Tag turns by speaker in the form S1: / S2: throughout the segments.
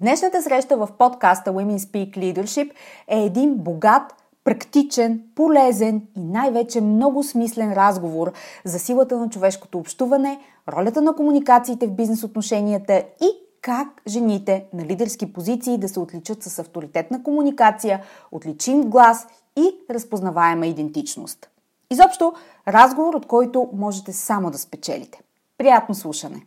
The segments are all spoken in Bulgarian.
S1: Днешната среща в подкаста Women Speak Leadership е един богат, практичен, полезен и най-вече много смислен разговор за силата на човешкото общуване, ролята на комуникациите в бизнес отношенията и как жените на лидерски позиции да се отличат с авторитетна комуникация, отличим глас и разпознаваема идентичност. Изобщо, разговор, от който можете само да спечелите. Приятно слушане!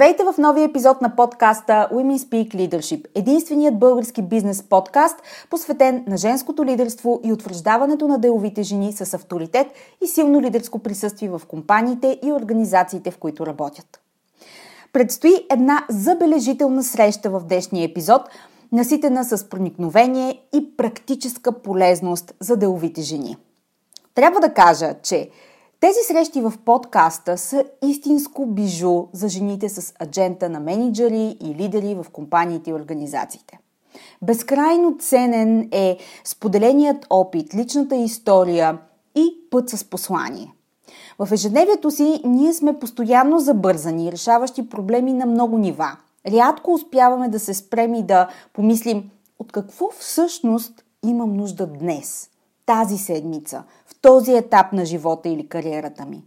S1: Здравейте в новия епизод на подкаста Women Speak Leadership, единственият български бизнес подкаст, посветен на женското лидерство и утвърждаването на деловите жени с авторитет и силно лидерско присъствие в компаниите и организациите, в които работят. Предстои една забележителна среща в днешния епизод, наситена с проникновение и практическа полезност за деловите жени. Трябва да кажа, че тези срещи в подкаста са истинско бижу за жените с аджента на менеджери и лидери в компаниите и организациите. Безкрайно ценен е споделеният опит, личната история и път с послание. В ежедневието си ние сме постоянно забързани, решаващи проблеми на много нива. Рядко успяваме да се спрем и да помислим от какво всъщност имам нужда днес – тази седмица, този етап на живота или кариерата ми?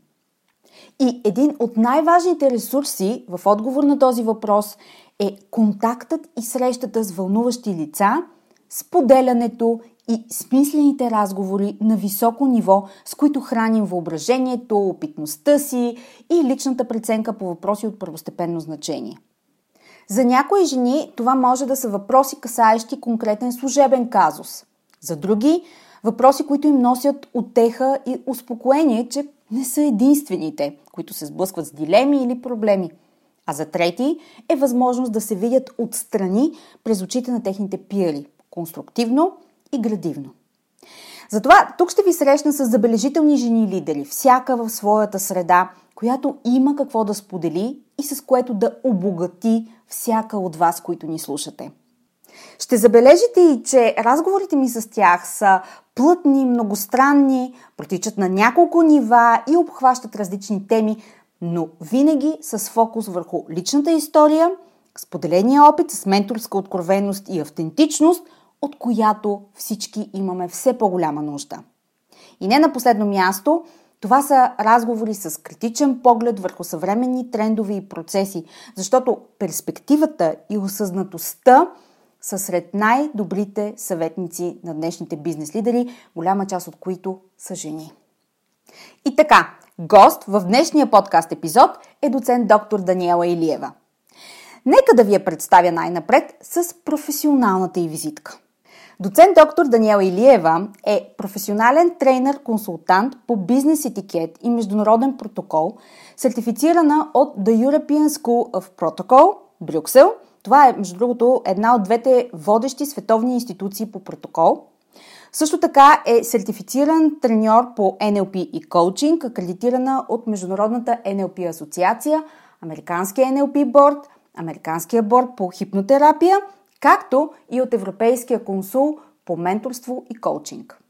S1: И един от най-важните ресурси в отговор на този въпрос е контактът и срещата с вълнуващи лица, споделянето и смислените разговори на високо ниво, с които храним въображението, опитността си и личната преценка по въпроси от първостепенно значение. За някои жени това може да са въпроси, касаещи конкретен служебен казус. За други Въпроси, които им носят отеха и успокоение, че не са единствените, които се сблъскват с дилеми или проблеми. А за трети е възможност да се видят отстрани през очите на техните пиери, конструктивно и градивно. Затова тук ще ви срещна с забележителни жени лидери, всяка в своята среда, която има какво да сподели и с което да обогати всяка от вас, които ни слушате. Ще забележите и, че разговорите ми с тях са плътни, многостранни, протичат на няколко нива и обхващат различни теми, но винаги с фокус върху личната история, споделения опит с менторска откровеност и автентичност, от която всички имаме все по-голяма нужда. И не на последно място, това са разговори с критичен поглед върху съвременни трендове и процеси, защото перспективата и осъзнатостта са сред най-добрите съветници на днешните бизнес лидери, голяма част от които са жени. И така, гост в днешния подкаст епизод е доцент доктор Даниела Илиева. Нека да ви я представя най-напред с професионалната й визитка. Доцент доктор Даниела Илиева е професионален тренер-консултант по бизнес етикет и международен протокол, сертифицирана от The European School of Protocol, Брюксел – това е, между другото, една от двете водещи световни институции по протокол. Също така е сертифициран треньор по NLP и коучинг, акредитирана от Международната NLP асоциация, Американския NLP борд, Американския борд по хипнотерапия, както и от Европейския консул по менторство и коучинг.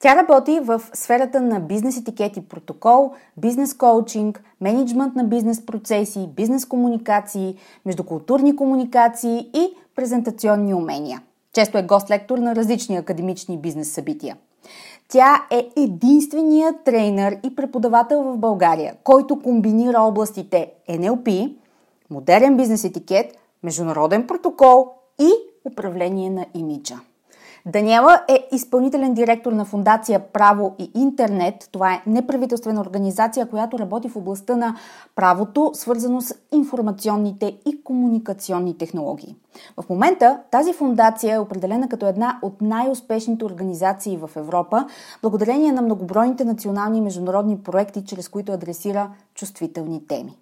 S1: Тя работи в сферата на бизнес етикет и протокол, бизнес коучинг, менеджмент на бизнес процеси, бизнес комуникации, междукултурни комуникации и презентационни умения. Често е гост-лектор на различни академични бизнес събития. Тя е единственият трейнер и преподавател в България, който комбинира областите NLP, модерен бизнес етикет, международен протокол и управление на имиджа. Даниела е изпълнителен директор на Фундация Право и Интернет. Това е неправителствена организация, която работи в областта на правото, свързано с информационните и комуникационни технологии. В момента тази фундация е определена като една от най-успешните организации в Европа, благодарение на многобройните национални и международни проекти, чрез които адресира чувствителни теми.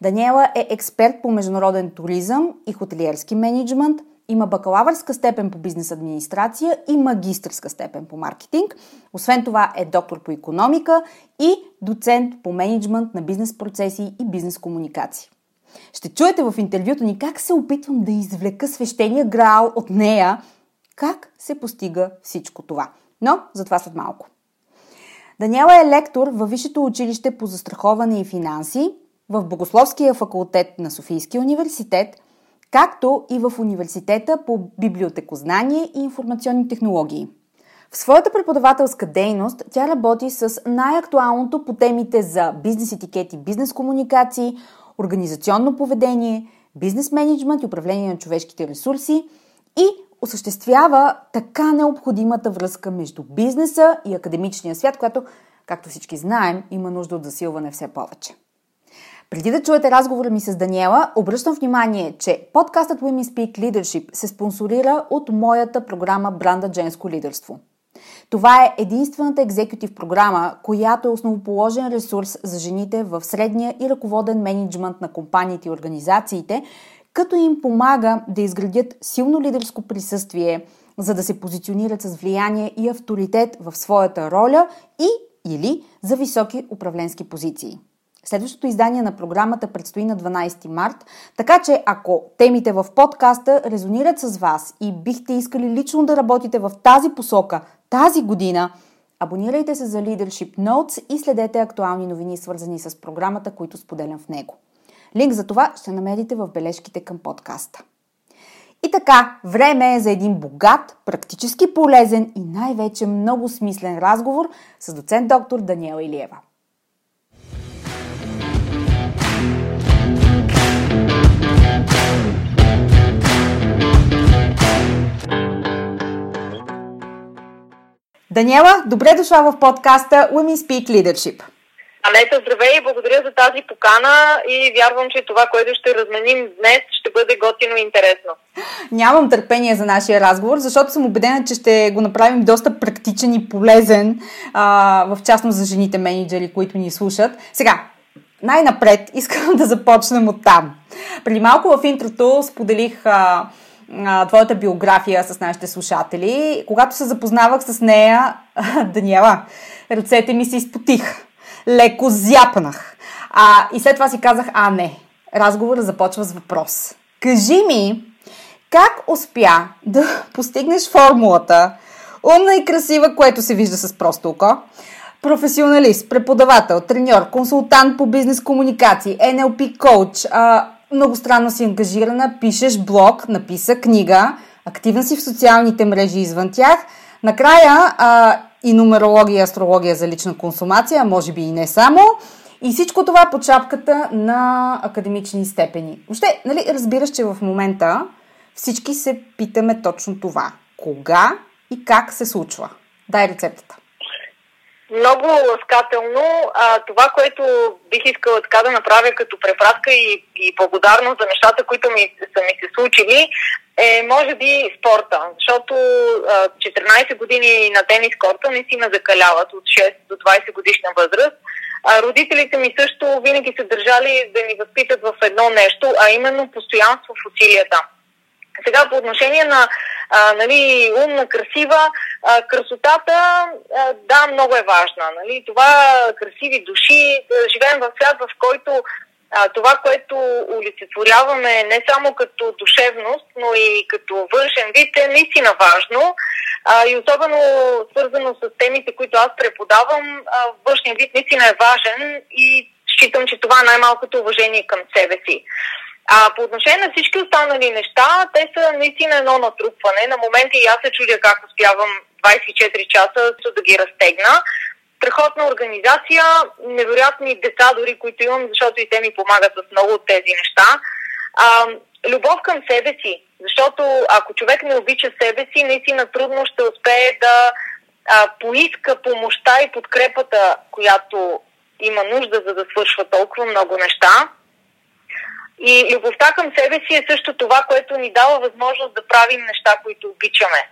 S1: Даниела е експерт по международен туризъм и хотелиерски менеджмент – има бакалавърска степен по бизнес администрация и магистрска степен по маркетинг. Освен това е доктор по економика и доцент по менеджмент на бизнес процеси и бизнес комуникации. Ще чуете в интервюто ни как се опитвам да извлека свещения грал от нея, как се постига всичко това. Но за това след малко. Даниела е лектор във Висшето училище по застраховане и финанси, в Богословския факултет на Софийския университет – както и в университета по библиотекознание и информационни технологии. В своята преподавателска дейност тя работи с най-актуалното по темите за бизнес етикет и бизнес комуникации, организационно поведение, бизнес менеджмент и управление на човешките ресурси и осъществява така необходимата връзка между бизнеса и академичния свят, която, както всички знаем, има нужда от засилване все повече. Преди да чуете разговора ми с Даниела, обръщам внимание, че подкастът Women Speak Leadership се спонсорира от моята програма Бранда Женско лидерство. Това е единствената екзекутив програма, която е основоположен ресурс за жените в средния и ръководен менеджмент на компаниите и организациите, като им помага да изградят силно лидерско присъствие, за да се позиционират с влияние и авторитет в своята роля и или за високи управленски позиции. Следващото издание на програмата предстои на 12 март, така че ако темите в подкаста резонират с вас и бихте искали лично да работите в тази посока тази година, абонирайте се за Leadership Notes и следете актуални новини, свързани с програмата, които споделям в него. Линк за това ще намерите в бележките към подкаста. И така, време е за един богат, практически полезен и най-вече много смислен разговор с доцент доктор Даниела Илиева. Даниела, добре дошла в подкаста Women Speak Leadership.
S2: Анета, здравей и благодаря за тази покана и вярвам, че това, което ще разменим днес, ще бъде готино и интересно.
S1: Нямам търпение за нашия разговор, защото съм убедена, че ще го направим доста практичен и полезен, а, в частност за жените менеджери, които ни слушат. Сега, най-напред искам да започнем от там. Преди малко в интрото споделих а, твоята биография с нашите слушатели. Когато се запознавах с нея, Даниела, ръцете ми се изпотиха. Леко зяпнах. А, и след това си казах, а не, разговорът започва с въпрос. Кажи ми, как успя да постигнеш формулата умна и красива, което се вижда с просто око, професионалист, преподавател, треньор, консултант по бизнес комуникации, NLP коуч, много странно си ангажирана, пишеш блог, написа книга, активна си в социалните мрежи извън тях. Накрая а, и нумерология, астрология за лична консумация, може би и не само. И всичко това под шапката на академични степени. Въобще, нали, разбираш, че в момента всички се питаме точно това. Кога и как се случва? Дай рецептата
S2: много ласкателно. А, това, което бих искала така да направя като препратка и, и благодарност за нещата, които ми, са ми се случили, е може би спорта. Защото а, 14 години на тенис корта не си ме закаляват от 6 до 20 годишна възраст. А, родителите ми също винаги са държали да ни възпитат в едно нещо, а именно постоянство в усилията. Сега по отношение на а, нали, умна, красива, а, красотата, а, да, много е важна. Нали? Това красиви души, живеем в свят, в който а, това, което олицетворяваме не само като душевност, но и като външен вид е наистина важно. а, и особено свързано с темите, които аз преподавам, а, външния вид наистина е важен и считам, че това е най-малкото уважение към себе си. А по отношение на всички останали неща, те са наистина едно натрупване. На моменти и аз се чудя как успявам 24 часа да ги разтегна. Страхотна организация, невероятни деца дори, които имам, защото и те ми помагат с много от тези неща. А, любов към себе си, защото ако човек не обича себе си, наистина трудно ще успее да а, поиска помощта и подкрепата, която има нужда, за да свършва толкова много неща. И любовта към себе си е също това, което ни дава възможност да правим неща, които обичаме.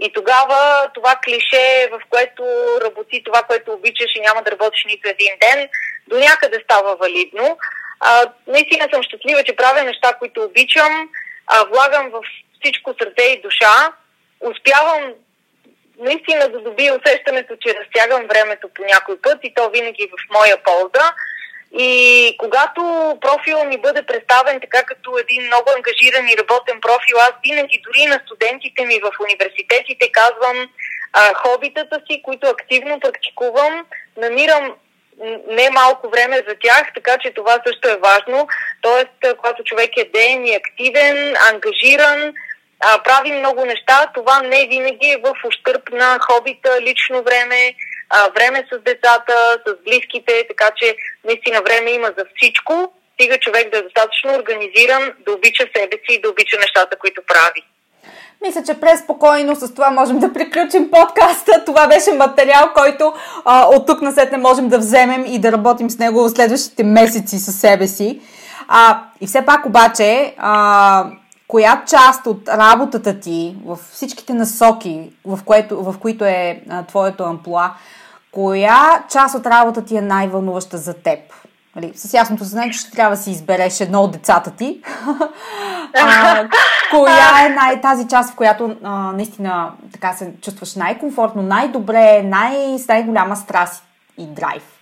S2: И тогава това клише, в което работи това, което обичаш и няма да работиш нито един ден, до някъде става валидно. А, наистина съм щастлива, че правя неща, които обичам, а, влагам в всичко сърце и душа, успявам наистина да добия усещането, че разтягам времето по някой път и то винаги в моя полза. И когато профил ми бъде представен така като един много ангажиран и работен профил, аз винаги дори на студентите ми в университетите казвам а, хобитата си, които активно практикувам, намирам не малко време за тях, така че това също е важно. Тоест, когато човек е ден и активен, ангажиран, прави много неща, това не винаги е в ущърп на хобита, лично време, време с децата, с близките, така че наистина време има за всичко. Стига човек да е достатъчно организиран, да обича себе си и да обича нещата, които прави.
S1: Мисля, че преспокойно с това можем да приключим подкаста. Това беше материал, който а, от тук на не можем да вземем и да работим с него в следващите месеци със себе си. А, и все пак обаче, а, коя част от работата ти, в всичките насоки, в, което, в които е а, твоето амплуа, коя част от работа ти е най-вълнуваща за теб? Нали, с ясното съзнание, че ще трябва да си избереш едно от децата ти. а, коя е най- тази част, в която а, наистина така се чувстваш най-комфортно, най-добре, най- с най-голяма страст и драйв?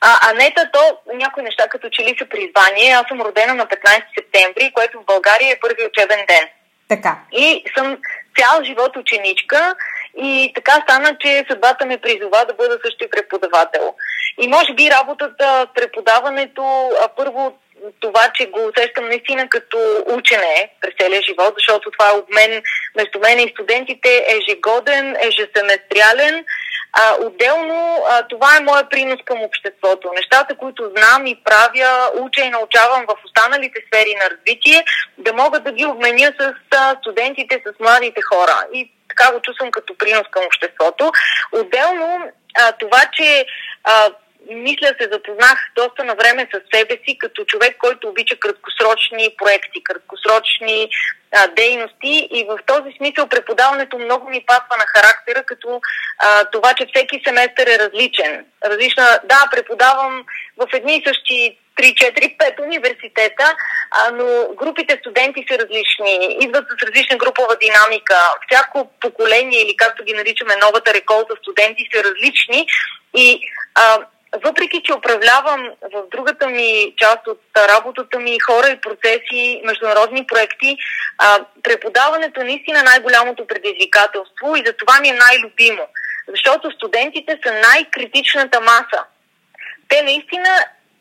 S2: А, Анета, то някои неща като че ли са призвание. Аз съм родена на 15 септември, което в България е първи учебен ден.
S1: Така.
S2: И съм цял живот ученичка и така стана, че съдбата ме призова да бъда също и преподавател. И може би работата с преподаването, а първо това, че го усещам наистина като учене през целия живот, защото това е обмен между мен и студентите ежегоден, ежесеместриален. А, отделно, а, това е моят принос към обществото. Нещата, които знам и правя, уча и научавам в останалите сфери на развитие, да мога да ги обменя с а, студентите, с младите хора. И така го чувствам като принос към обществото. Отделно, а, това, че а, мисля се запознах доста на време с себе си като човек, който обича краткосрочни проекти, краткосрочни а, дейности и в този смисъл преподаването много ми пасва на характера, като а, това, че всеки семестър е различен. Различна, да, преподавам в едни и същи 3-4-5 университета, а, но групите студенти са различни, идват с различна групова динамика. Всяко поколение или както ги наричаме новата реколта студенти са различни и а, въпреки, че управлявам в другата ми част от работата ми хора и процеси, международни проекти, а, преподаването е наистина най-голямото предизвикателство и за това ми е най-любимо. Защото студентите са най-критичната маса. Те наистина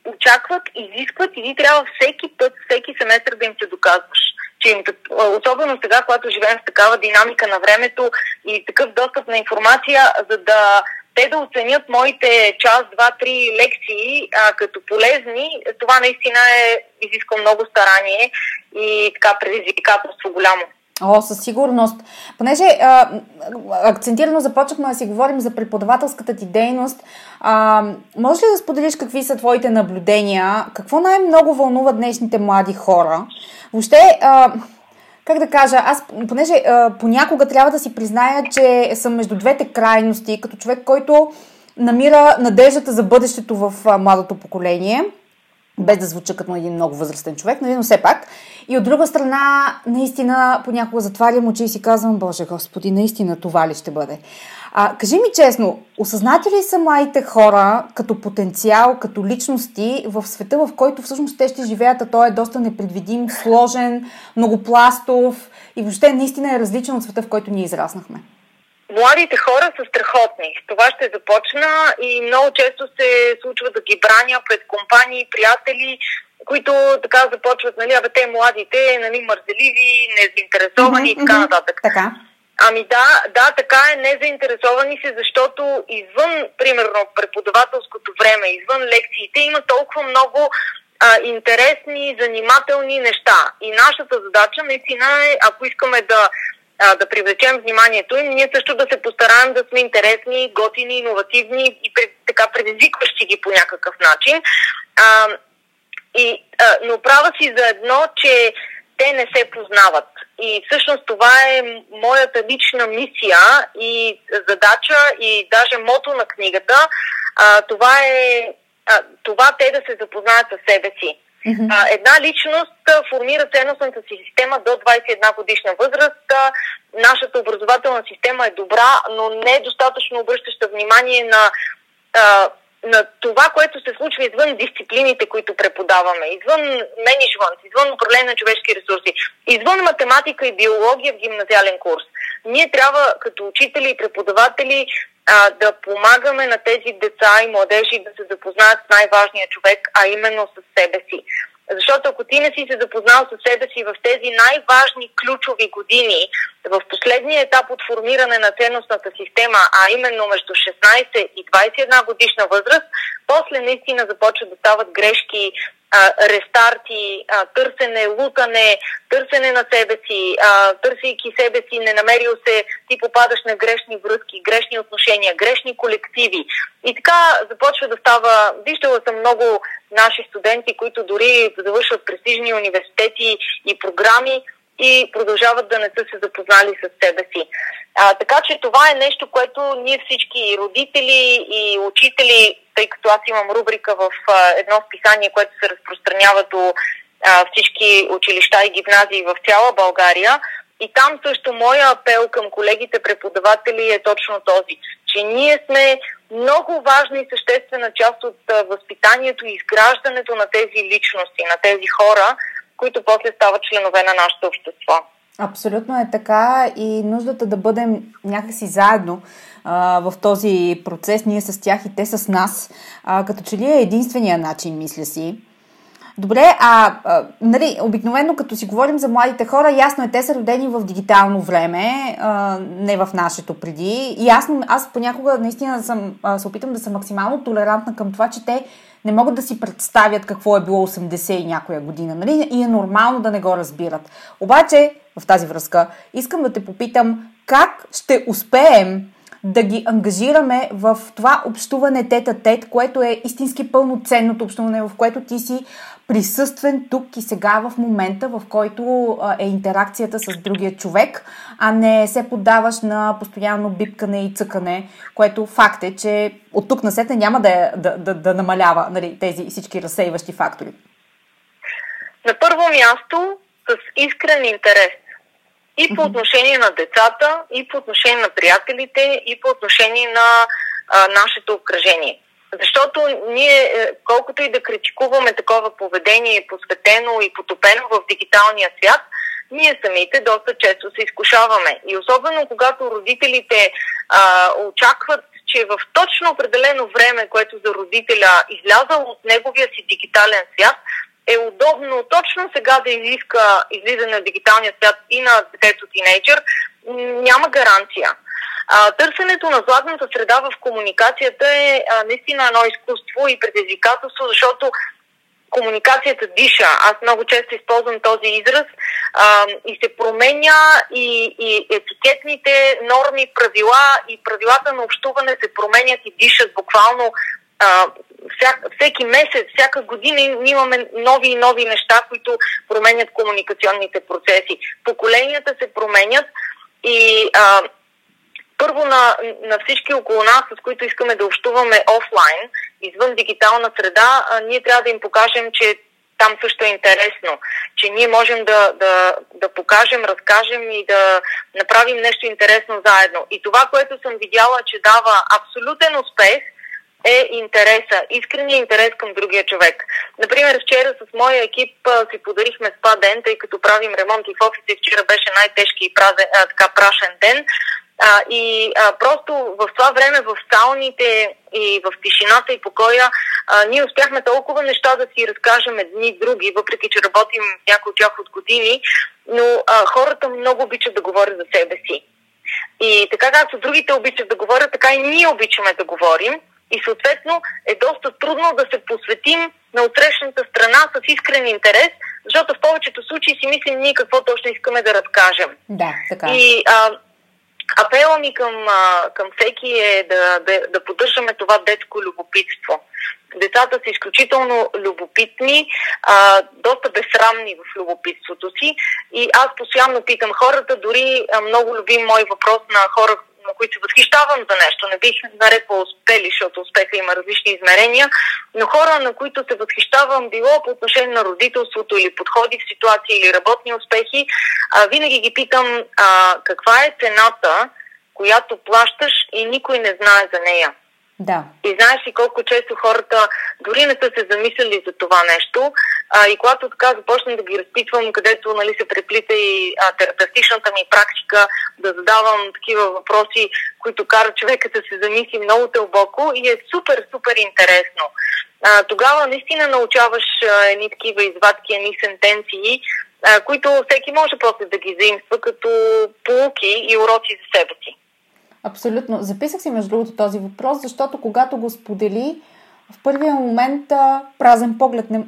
S2: очакват, изискват и ти трябва всеки път, всеки семестър да им се доказваш. Че им, особено сега, когато живеем в такава динамика на времето и такъв достъп на информация, за да те да оценят моите час, два, три лекции а, като полезни, това наистина е изисква много старание и така предизвикателство голямо.
S1: О, със сигурност. Понеже а, акцентирано започнахме да си говорим за преподавателската ти дейност, а, може ли да споделиш какви са твоите наблюдения? Какво най-много вълнува днешните млади хора? Въобще, а, как да кажа, аз понеже а, понякога трябва да си призная, че съм между двете крайности, като човек, който намира надеждата за бъдещето в а, младото поколение, без да звуча като един много възрастен човек, нали, но все пак. И от друга страна, наистина, понякога затварям очи и си казвам, Боже Господи, наистина това ли ще бъде? А, кажи ми честно, осъзнати ли са младите хора като потенциал, като личности в света, в който всъщност те ще живеят, а той е доста непредвидим, сложен, многопластов и въобще наистина е различен от света, в който ние израснахме?
S2: Младите хора са страхотни. С това ще започна и много често се случва да ги браня пред компании, приятели, които така започват, нали, абе те младите, нали, мързеливи, незаинтересовани mm-hmm, и така нататък.
S1: Така.
S2: Ами да, да, така е, незаинтересовани се, защото извън, примерно, преподавателското време, извън лекциите, има толкова много а, интересни, занимателни неща. И нашата задача наистина е, ако искаме да, а, да привлечем вниманието им, ние също да се постараем да сме интересни, готини, иновативни и така предизвикващи ги по някакъв начин. А, и, а, но права си за едно, че те не се познават. И всъщност това е моята лична мисия и задача и даже мото на книгата. А, това е а, това те да се запознаят със себе си. Mm-hmm. А, една личност формира ценностната си система до 21 годишна възраст. А, нашата образователна система е добра, но не е достатъчно обръщаща внимание на а, на това, което се случва извън дисциплините, които преподаваме, извън менеджмент, извън управление на човешки ресурси, извън математика и биология в гимназиален курс. Ние трябва като учители и преподаватели а, да помагаме на тези деца и младежи да се запознаят с най-важния човек, а именно с себе си. Защото ако ти не си се запознал с себе си в тези най-важни ключови години, в последния етап от формиране на ценностната система, а именно между 16 и 21 годишна възраст, после наистина започват да стават грешки, а, рестарти, а, търсене, лутане, търсене на себе си, а, търсейки себе си, не намерил се, ти попадаш на грешни връзки, грешни отношения, грешни колективи. И така започва да става, виждала съм много наши студенти, които дори завършват престижни университети и програми, и продължават да не са се запознали с себе си. А, така че това е нещо, което ние всички родители и учители, тъй като аз имам рубрика в едно списание, което се разпространява до всички училища и гимназии в цяла България, и там също моя апел към колегите преподаватели е точно този, че ние сме много важна и съществена част от възпитанието и изграждането на тези личности, на тези хора, които после стават членове на нашето общество.
S1: Абсолютно е така и нуждата да бъдем някакси заедно а, в този процес, ние с тях и те с нас, а, като че ли е единствения начин, мисля си. Добре, а, а нали, обикновено като си говорим за младите хора, ясно е, те са родени в дигитално време, а, не в нашето преди. И ясно, аз понякога наистина съм, а, се опитам да съм максимално толерантна към това, че те не могат да си представят какво е било 80 и някоя година, нали? И е нормално да не го разбират. Обаче, в тази връзка, искам да те попитам как ще успеем да ги ангажираме в това общуване тета-тет, което е истински пълноценното общуване, в което ти си присъствен тук и сега в момента, в който е интеракцията с другия човек, а не се поддаваш на постоянно бипкане и цъкане, което факт е, че от тук на сетне няма да, да, да, да намалява нали, тези всички разсейващи фактори.
S2: На първо място с искрен интерес. И по отношение на децата, и по отношение на приятелите, и по отношение на а, нашето обкръжение. Защото ние, е, колкото и да критикуваме такова поведение, посветено и потопено в дигиталния свят, ние самите доста често се изкушаваме. И особено когато родителите а, очакват, че в точно определено време, което за родителя излязал от неговия си дигитален свят, е удобно точно сега да изиска излизане от дигиталния свят и на детето тинейджър, няма гаранция. А, търсенето на златната среда в комуникацията е а, наистина едно изкуство и предизвикателство, защото комуникацията диша. Аз много често използвам този израз а, и се променя и, и етикетните норми, правила и правилата на общуване се променят и дишат буквално а, всяк, всеки месец, всяка година имаме нови и нови неща, които променят комуникационните процеси. Поколенията се променят и а, първо на, на всички около нас, с които искаме да общуваме офлайн, извън дигитална среда, а, ние трябва да им покажем, че там също е интересно, че ние можем да, да, да покажем, разкажем и да направим нещо интересно заедно. И това, което съм видяла, че дава абсолютен успех, е интереса, искрения интерес към другия човек. Например, вчера с моя екип си подарихме спа ден, тъй като правим ремонт и в офиса вчера беше най-тежки и празен, а, така прашен ден А, и а, просто в това време в сауните и в тишината и покоя а, ние успяхме толкова неща да си разкажем едни други, въпреки че работим някои от тях от години, но а, хората много обичат да говорят за себе си. И така както другите обичат да говорят, така и ние обичаме да говорим. И съответно е доста трудно да се посветим на отсрещната страна с искрен интерес, защото в повечето случаи си мислим ние какво точно искаме да разкажем.
S1: Да, така.
S2: И а, апела ми към, а, към всеки е да, да, да поддържаме това детско любопитство. Децата са изключително любопитни, а, доста безсрамни в любопитството си и аз постоянно питам хората, дори а, много любим мой въпрос на хора, на които се възхищавам за нещо. Не бих нарекла успели, защото успеха има различни измерения, но хора, на които се възхищавам, било по отношение на родителството или подходи в ситуации или работни успехи, а, винаги ги питам а, каква е цената, която плащаш и никой не знае за нея.
S1: Да.
S2: И знаеш ли колко често хората дори не са се замислили за това нещо. А, и когато така започнем да ги разпитвам, където нали, се преплита и а, терапевтичната ми практика, да задавам такива въпроси, които карат човека да се замисли много дълбоко и е супер, супер интересно. А, тогава наистина научаваш а, едни такива извадки, едни сентенции, а, които всеки може после да ги заимства като полуки и уроци за себе си.
S1: Абсолютно. Записах си между другото този въпрос, защото когато го сподели, в първия момент а, празен поглед не,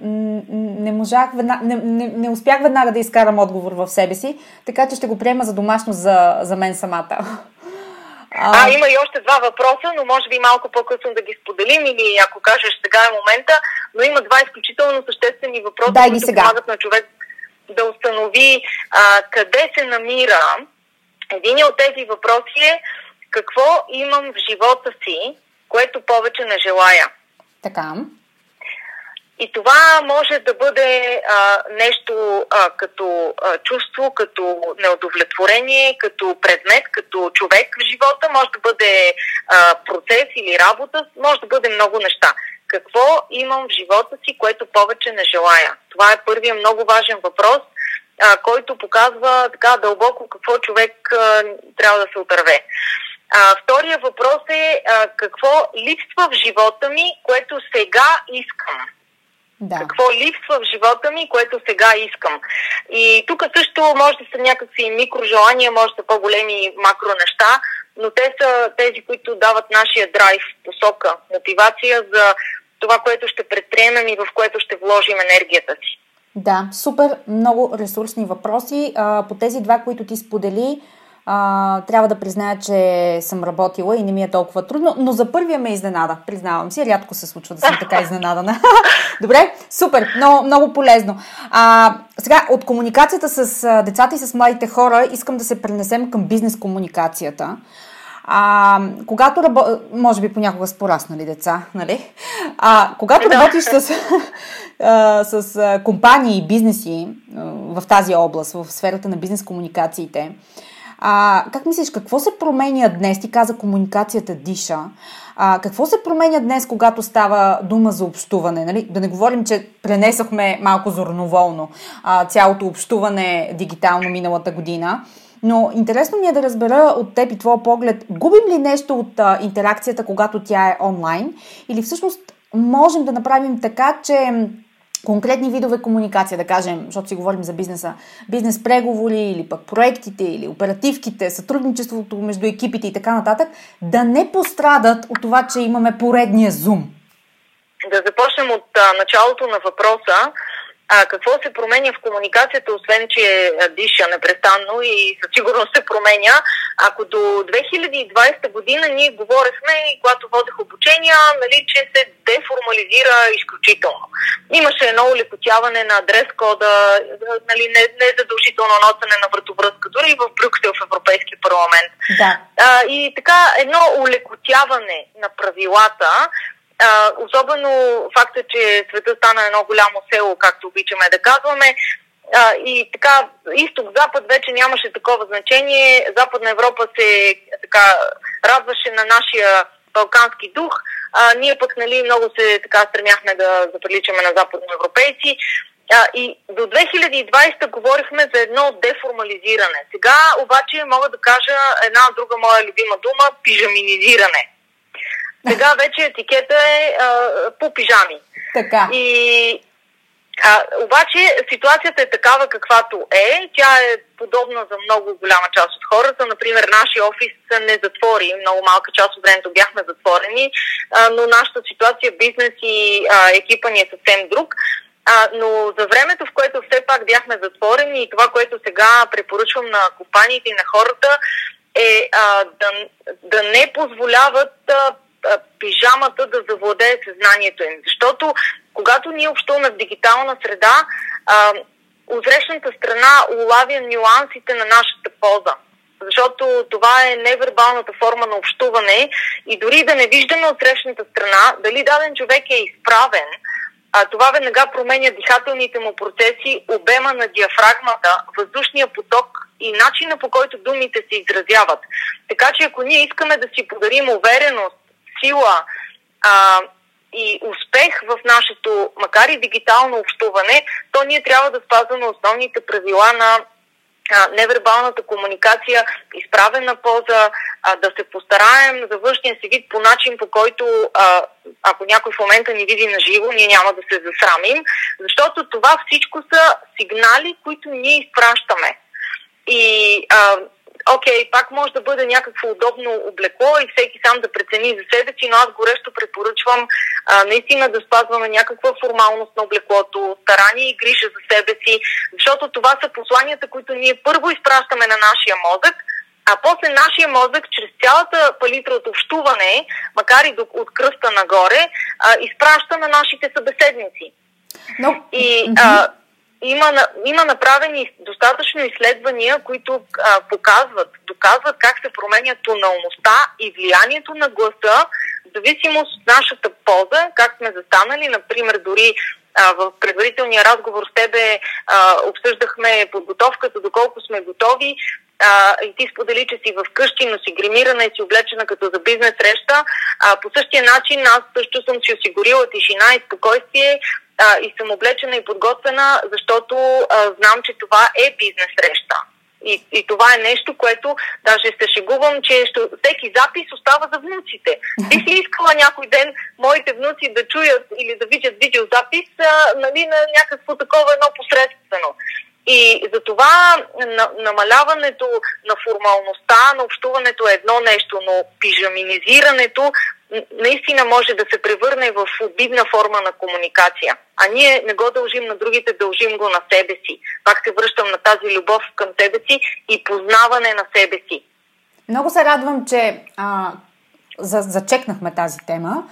S1: не, можах, не, не, не успях веднага да изкарам отговор в себе си, така че ще го приема за домашно за, за мен самата.
S2: А, а, има и още два въпроса, но може би малко по-късно да ги споделим или ако кажеш сега е момента, но има два изключително съществени въпроса,
S1: Дай
S2: които
S1: сега.
S2: помагат на човек да установи а, къде се намира. Един от тези въпроси е какво имам в живота си, което повече не желая.
S1: Така.
S2: И това може да бъде а, нещо а, като а, чувство, като неудовлетворение, като предмет, като човек в живота, може да бъде а, процес или работа, може да бъде много неща. Какво имам в живота си, което повече не желая? Това е първият много важен въпрос, а, който показва така дълбоко какво човек а, трябва да се отърве. А, втория въпрос е а, какво липсва в живота ми, което сега искам.
S1: Да.
S2: Какво липсва в живота ми, което сега искам. И тук също може да са някакви микрожелания, може да са по-големи макро неща, но те са тези, които дават нашия драйв, посока, мотивация за това, което ще предприемем и в което ще вложим енергията си.
S1: Да, супер, много ресурсни въпроси. А, по тези два, които ти сподели, а, трябва да призная, че съм работила и не ми е толкова трудно, но за първия ме изненада, признавам си. Рядко се случва да съм така изненадана. Добре, супер, много, много полезно. А, сега, от комуникацията с децата и с младите хора искам да се пренесем към бизнес комуникацията. А, когато рабо... може би понякога с пораснали деца, нали? А, когато работиш с, а, с компании и бизнеси в тази област, в сферата на бизнес комуникациите, а, как мислиш, какво се променя днес? Ти каза комуникацията диша. А, какво се променя днес, когато става дума за общуване? Нали? Да не говорим, че пренесохме малко зорноволно а, цялото общуване дигитално миналата година. Но интересно ми е да разбера от теб и твоя поглед, губим ли нещо от а, интеракцията, когато тя е онлайн? Или всъщност можем да направим така, че конкретни видове комуникация, да кажем, защото си говорим за бизнеса, бизнес преговори или пък проектите или оперативките, сътрудничеството между екипите и така нататък, да не пострадат от това, че имаме поредния зум?
S2: Да започнем от а, началото на въпроса. А, какво се променя в комуникацията, освен че диша непрестанно и със сигурност се променя? Ако до 2020 година ние говорехме, и когато водех обучения, нали, че се деформализира изключително. Имаше едно улекотяване на адрес кода, нали, не, не задължително носене на вратовръзка, дори и в Брюксел в Европейския парламент.
S1: Да.
S2: А, и така едно улекотяване на правилата, а, особено факта, че света стана едно голямо село, както обичаме да казваме, а, и така, изток-запад вече нямаше такова значение. Западна Европа се така радваше на нашия балкански дух. А, ние пък нали, много се така стремяхме да заприличаме на западноевропейци. А, и до 2020 говорихме за едно деформализиране. Сега обаче мога да кажа една друга моя любима дума пижаминизиране. Сега вече етикета е а, по пижами.
S1: Така.
S2: И а, обаче ситуацията е такава каквато е. Тя е подобна за много голяма част от хората. Например, нашия офис не затвори. Много малка част от времето бяхме затворени, а, но нашата ситуация, бизнес и а, екипа ни е съвсем друг. А, но за времето, в което все пак бяхме затворени и това, което сега препоръчвам на компаниите и на хората, е а, да, да не позволяват а, пижамата да завладее съзнанието им. Защото когато ние общуваме в дигитална среда, а, отсрещната страна улавя нюансите на нашата поза. Защото това е невербалната форма на общуване и дори да не виждаме отсрещната страна, дали даден човек е изправен, а, това веднага променя дихателните му процеси, обема на диафрагмата, въздушния поток и начина по който думите се изразяват. Така че ако ние искаме да си подарим увереност, сила а, и успех в нашето, макар и дигитално общуване, то ние трябва да спазваме основните правила на невербалната комуникация, изправена поза, а, да се постараем за външния си вид по начин, по който а, ако някой в момента ни види на живо, ние няма да се засрамим, защото това всичко са сигнали, които ние изпращаме. И а, окей, пак може да бъде някакво удобно облекло и всеки сам да прецени за себе си, но аз горещо препоръчвам а, наистина да спазваме някаква формалност на облеклото, старание и грижа за себе си, защото това са посланията, които ние първо изпращаме на нашия мозък, а после нашия мозък, чрез цялата палитра от общуване, макар и от кръста нагоре, а, изпраща на нашите събеседници. Но... И а, има, има направени достатъчно изследвания, които а, показват, доказват как се променя тоналността и влиянието на гласа в зависимост от нашата поза, как сме застанали, например, дори в предварителния разговор с тебе а, обсъждахме подготовката, доколко сме готови а, и ти сподели, че си вкъщи, но си гримирана и си облечена като за бизнес среща. А, по същия начин аз също съм си осигурила тишина и спокойствие а, и съм облечена и подготвена, защото а, знам, че това е бизнес среща. И, и това е нещо, което даже се шегувам, че ще, всеки запис остава за внуците. Бих ли искала някой ден моите внуци да чуят или да видят видеозапис а, нали, на някакво такова едно посредствено. И за това на, намаляването на формалността на общуването е едно нещо, но пижаминизирането наистина може да се превърне в обидна форма на комуникация. А ние не го дължим на другите, дължим го на себе си. Пак се връщам на тази любов към себе си и познаване на себе си.
S1: Много се радвам, че а, за, зачекнахме тази тема.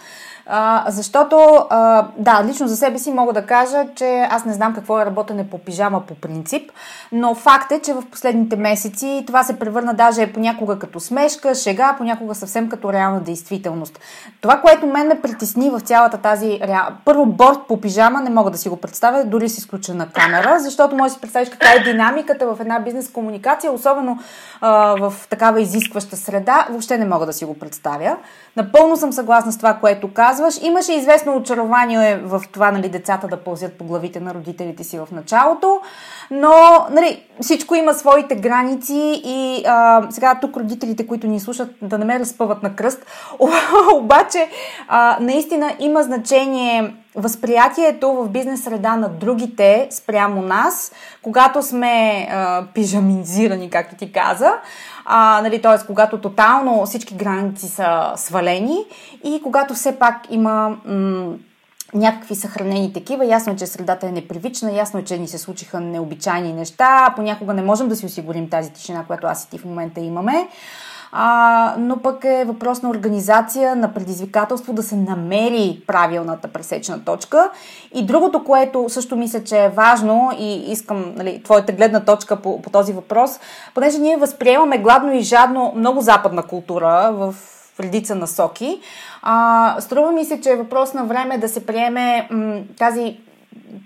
S1: А, защото, а, да, лично за себе си мога да кажа, че аз не знам какво е работене по пижама по принцип, но факт е, че в последните месеци това се превърна даже понякога като смешка, шега, понякога съвсем като реална действителност. Това, което мен ме притесни в цялата тази... Първо, борт по пижама не мога да си го представя, дори с изключена камера, защото може да си представиш каква е динамиката в една бизнес комуникация, особено а, в такава изискваща среда, въобще не мога да си го представя. Напълно съм съгласна с това, което казваш. Имаше известно очарование в това, нали, децата да пълзят по главите на родителите си в началото, но нали, всичко има своите граници и а, сега тук родителите, които ни слушат, да не ме разпъват на кръст, обаче а, наистина има значение възприятието в бизнес среда на другите спрямо нас, когато сме а, пижамизирани, както ти каза, а, нали, т.е. когато тотално всички граници са свалени и когато все пак има м- някакви съхранени такива. Ясно е, че средата е непривична, ясно е, че ни се случиха необичайни неща, понякога не можем да си осигурим тази тишина, която аз и ти в момента имаме а, но пък е въпрос на организация, на предизвикателство да се намери правилната пресечна точка. И другото, което също мисля, че е важно и искам нали, твоята гледна точка по, по този въпрос, понеже ние възприемаме гладно и жадно много западна култура в редица насоки. А, струва ми се, че е въпрос на време да се приеме м, тази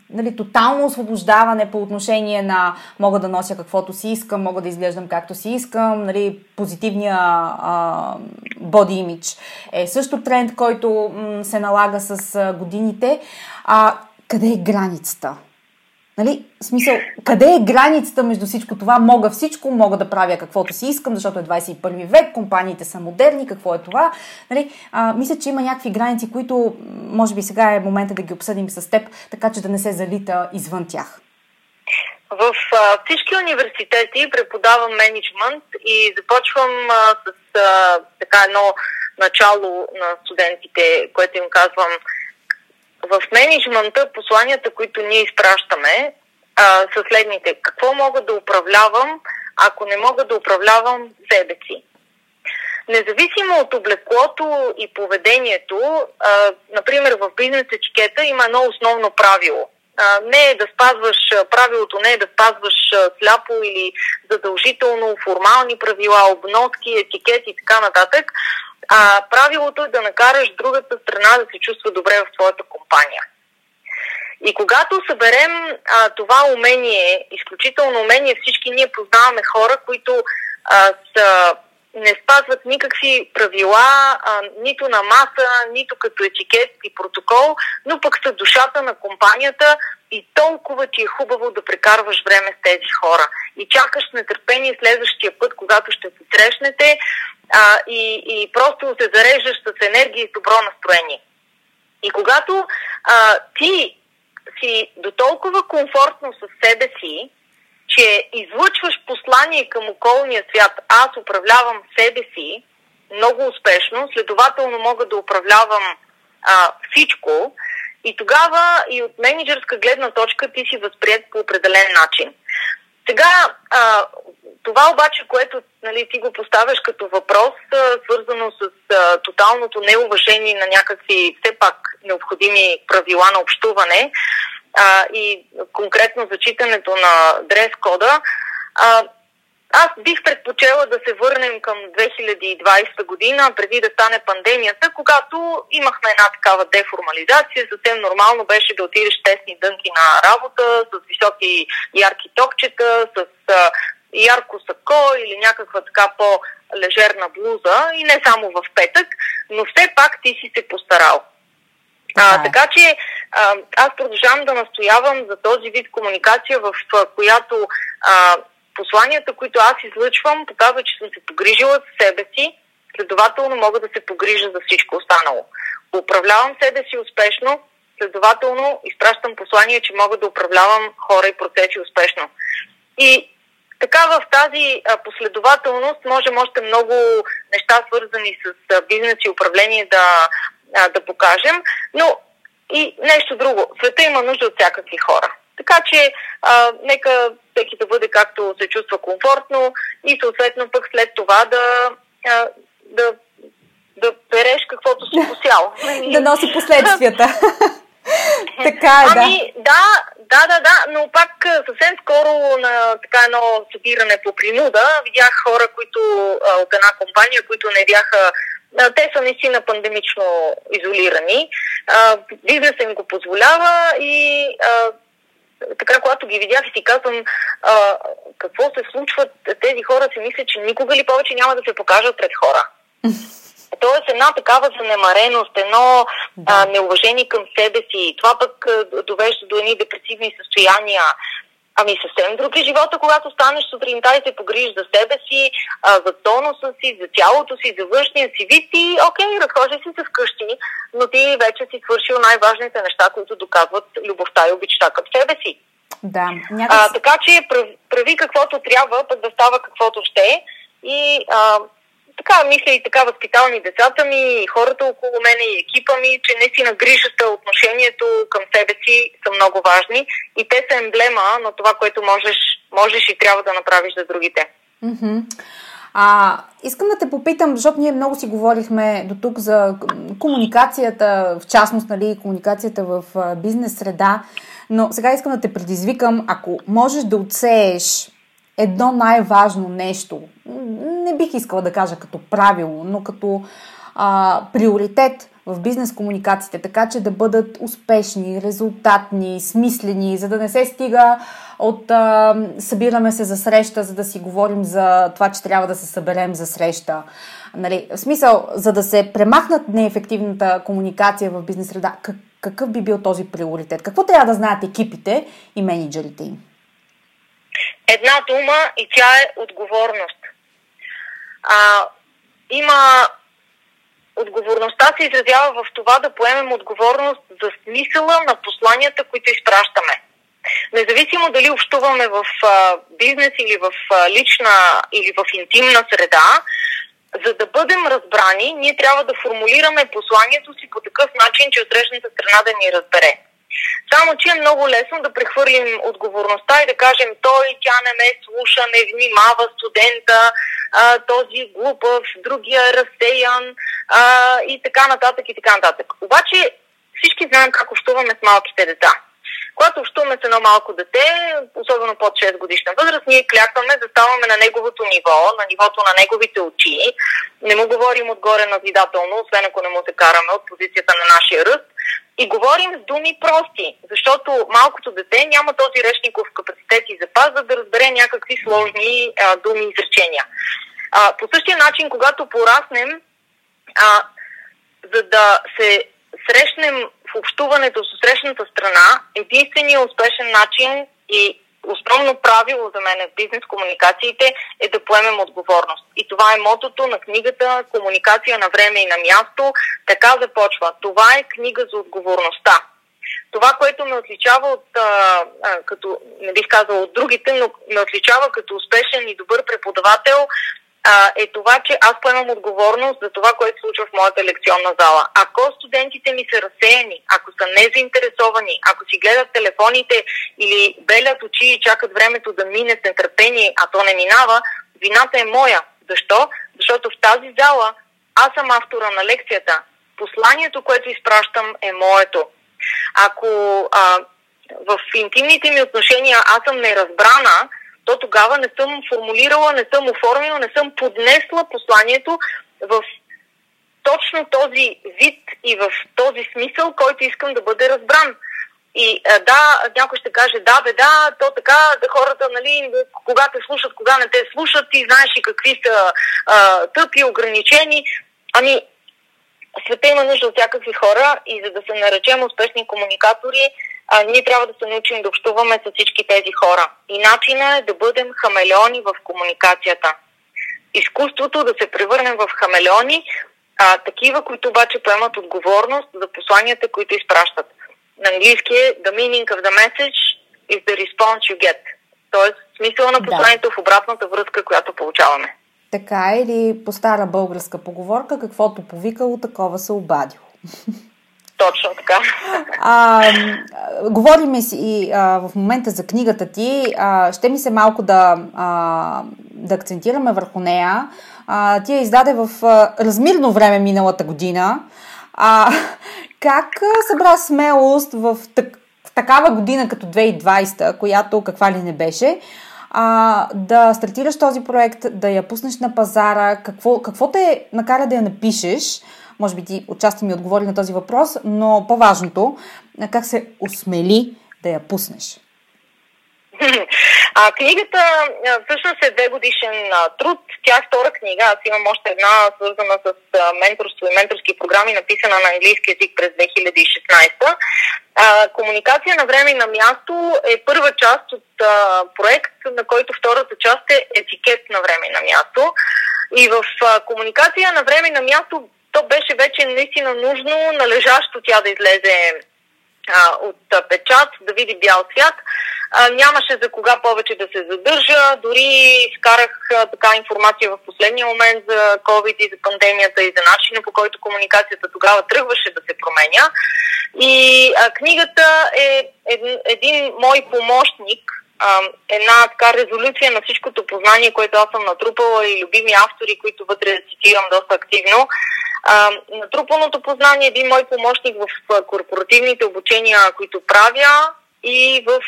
S1: нали, тотално освобождаване по отношение на мога да нося каквото си искам, мога да изглеждам както си искам, нали, позитивния боди имидж е също тренд, който м, се налага с а, годините. А къде е границата? Нали, в смисъл, къде е границата между всичко това? Мога всичко, мога да правя каквото си искам, защото е 21 век, компаниите са модерни, какво е това? Нали, а, мисля, че има някакви граници, които може би сега е момента да ги обсъдим с теб, така че да не се залита извън тях.
S2: В а, всички университети преподавам менеджмент и започвам а, с а, така едно начало на студентите, което им казвам. В менеджмента посланията, които ние изпращаме, а, са следните. Какво мога да управлявам, ако не мога да управлявам себе си? Независимо от облеклото и поведението, а, например в бизнес етикета има едно основно правило – не е да спазваш правилото, не е да спазваш сляпо или задължително формални правила, обноски, етикети и така нататък, а правилото е да накараш другата страна да се чувства добре в твоята компания. И когато съберем а, това умение, изключително умение, всички ние познаваме хора, които а, са не спазват никакви правила, а, нито на маса, нито като етикет и протокол, но пък са душата на компанията и толкова ти е хубаво да прекарваш време с тези хора. И чакаш нетърпение следващия път, когато ще се срещнете а, и, и просто се зареждаш с енергия и добро настроение. И когато а, ти си до толкова комфортно с себе си, че излъчваш послание към околния свят. Аз управлявам себе си много успешно, следователно мога да управлявам а, всичко и тогава и от менеджерска гледна точка ти си възприят по определен начин. Сега, а, това обаче, което нали, ти го поставяш като въпрос, а, свързано с а, тоталното неуважение на някакви все пак необходими правила на общуване, а, и конкретно зачитането на дрес-кода, а, аз бих предпочела да се върнем към 2020 година, преди да стане пандемията, когато имахме една такава деформализация. Съвсем нормално беше да отидеш тесни дънки на работа, с високи ярки токчета, с а, ярко сако или някаква така по-лежерна блуза и не само в петък, но все пак ти си се постарал. А, така че а, аз продължавам да настоявам за този вид комуникация, в която а, посланията, които аз излъчвам, показват, че съм се погрижила за себе си, следователно мога да се погрижа за всичко останало. Управлявам себе си успешно, следователно изпращам послание, че мога да управлявам хора и процеси успешно. И така в тази последователност можем още много неща, свързани с бизнес и управление да, а, да покажем. Но и нещо друго. Света има нужда от всякакви хора. Така че а, нека всеки да бъде както се чувства комфортно и съответно пък след това да, а, да, да береш каквото си посял.
S1: да носи последствията. така е,
S2: ами, да. да, да, да, но пак съвсем скоро на така едно събиране по принуда видях хора, които а, от една компания, които не бяха те са наистина пандемично изолирани. Бизнесът им го позволява и а, така, когато ги видях и си казвам а, какво се случва, тези хора си мислят, че никога ли повече няма да се покажат пред хора. Тоест една такава занемареност, едно да. а, неуважение към себе си, това пък а, довежда до едни депресивни състояния, Ами съвсем друг е живота, когато станеш сутринта и се погрижиш за себе си, а, за тонуса си, за тялото си, за външния си вид и окей, разхожда си се вкъщи, но ти вече си свършил най-важните неща, които доказват любовта и обичта към себе си.
S1: Да,
S2: някак... а, така че прави каквото трябва, пък да става каквото ще и а, така мисля и така възпитални децата ми, и хората около мене, и екипа ми, че наистина грижата, отношението към себе си са много важни и те са емблема на това, което можеш, можеш и трябва да направиш за другите.
S1: Mm-hmm. А, искам да те попитам, защото ние много си говорихме до тук за комуникацията, в частност, нали, комуникацията в бизнес среда, но сега искам да те предизвикам, ако можеш да отсееш едно най-важно нещо. Не бих искала да кажа като правило, но като а, приоритет в бизнес комуникациите, така че да бъдат успешни, резултатни, смислени, за да не се стига от а, събираме се за среща, за да си говорим за това, че трябва да се съберем за среща. Нали, в смисъл, за да се премахнат неефективната комуникация в бизнес среда, как, какъв би бил този приоритет? Какво трябва да знаят екипите и менеджерите им?
S2: Една дума и тя е отговорност. А, има отговорността се изразява в това да поемем отговорност за смисъла на посланията, които изпращаме. Независимо дали общуваме в а, бизнес или в а, лична или в интимна среда, за да бъдем разбрани, ние трябва да формулираме посланието си по такъв начин, че отсрещната страна да ни разбере. Само, че е много лесно да прехвърлим отговорността и да кажем той, тя не ме слуша, не внимава студента, а, този глупав, другия разсеян а, и така нататък и така нататък. Обаче всички знаем как общуваме с малките деца. Когато общуваме с едно малко дете, особено под 6 годишна възраст, ние клякваме, заставаме на неговото ниво, на нивото на неговите очи. Не му говорим отгоре назидателно, освен ако не му се караме от позицията на нашия ръст. И говорим с думи прости, защото малкото дете няма този речников капацитет и запас, за да разбере някакви сложни а, думи и изречения. А, по същия начин, когато пораснем, а, за да се срещнем в общуването с срещната страна, единственият успешен начин и основно правило за мен в бизнес комуникациите е да поемем отговорност. И това е мотото на книгата Комуникация на време и на място. Така започва. Това е книга за отговорността. Това, което ме отличава от, а, а, като, не бих казала от другите, но ме отличава като успешен и добър преподавател, а, е това, че аз поемам отговорност за това, което се случва в моята лекционна зала. Ако студентите ми са разсеяни, ако са незаинтересовани, ако си гледат телефоните или белят очи и чакат времето да мине с нетърпение, а то не минава, вината е моя. Защо? Защото в тази зала аз съм автора на лекцията. Посланието, което изпращам, е моето. Ако а, в интимните ми отношения аз съм неразбрана, то тогава не съм формулирала, не съм оформила, не съм поднесла посланието в точно този вид и в този смисъл, който искам да бъде разбран. И да, някой ще каже, да, бе, да, то така, да хората, нали, кога те слушат, кога не те слушат, ти знаеш и какви са а, тъпи, ограничени. Ами, света има нужда от всякакви хора и за да се наречем успешни комуникатори, а, ние трябва да се научим да общуваме с всички тези хора. И начина е да бъдем хамелеони в комуникацията. Изкуството да се превърнем в хамелеони, а, такива, които обаче поемат отговорност за посланията, които изпращат. На английски е The meaning of the message is the response you get. Тоест, смисъла на посланието да. в обратната връзка, която получаваме.
S1: Така или по стара българска поговорка, каквото повикало, такова се обадило.
S2: Точно така.
S1: А, говориме си и а, в момента за книгата ти. А, ще ми се малко да, а, да акцентираме върху нея. А, ти я издаде в а, размирно време миналата година. А, как събра смелост в, так, в такава година като 2020, която каква ли не беше, а, да стартираш този проект, да я пуснеш на пазара, какво, какво те накара да я напишеш, може би ти отчасти ми отговори на този въпрос, но по-важното, как се осмели да я пуснеш?
S2: А, книгата всъщност е две годишен а, труд. Тя е втора книга. Аз имам още една свързана с а, менторство и менторски програми, написана на английски язик през 2016. А, комуникация на време и на място е първа част от а, проект, на който втората част е етикет на време и на място. И в а, комуникация на време и на място то беше вече наистина нужно, належащо тя да излезе а, от а, печат, да види бял свят. Нямаше за кога повече да се задържа, дори скарах а, така информация в последния момент за COVID и за пандемията и за начина по който комуникацията тогава тръгваше да се променя. И а, книгата е един, един мой помощник, една така резолюция на всичкото познание, което аз съм натрупала и любими автори, които вътре цитирам доста активно. А, натрупаното познание е един мой помощник в корпоративните обучения, които правя и в,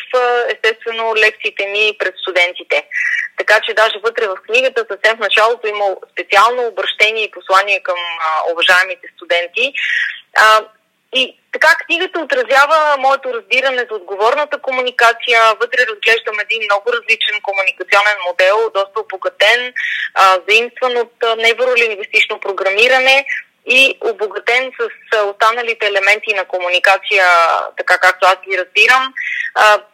S2: естествено, лекциите ми пред студентите. Така че даже вътре в книгата съвсем в началото има специално обращение и послание към а, уважаемите студенти. А, и така книгата отразява моето разбиране за отговорната комуникация. Вътре разглеждам един много различен комуникационен модел, доста обогатен, заимстван от невролингвистично програмиране, и обогатен с останалите елементи на комуникация, така както аз ги разбирам.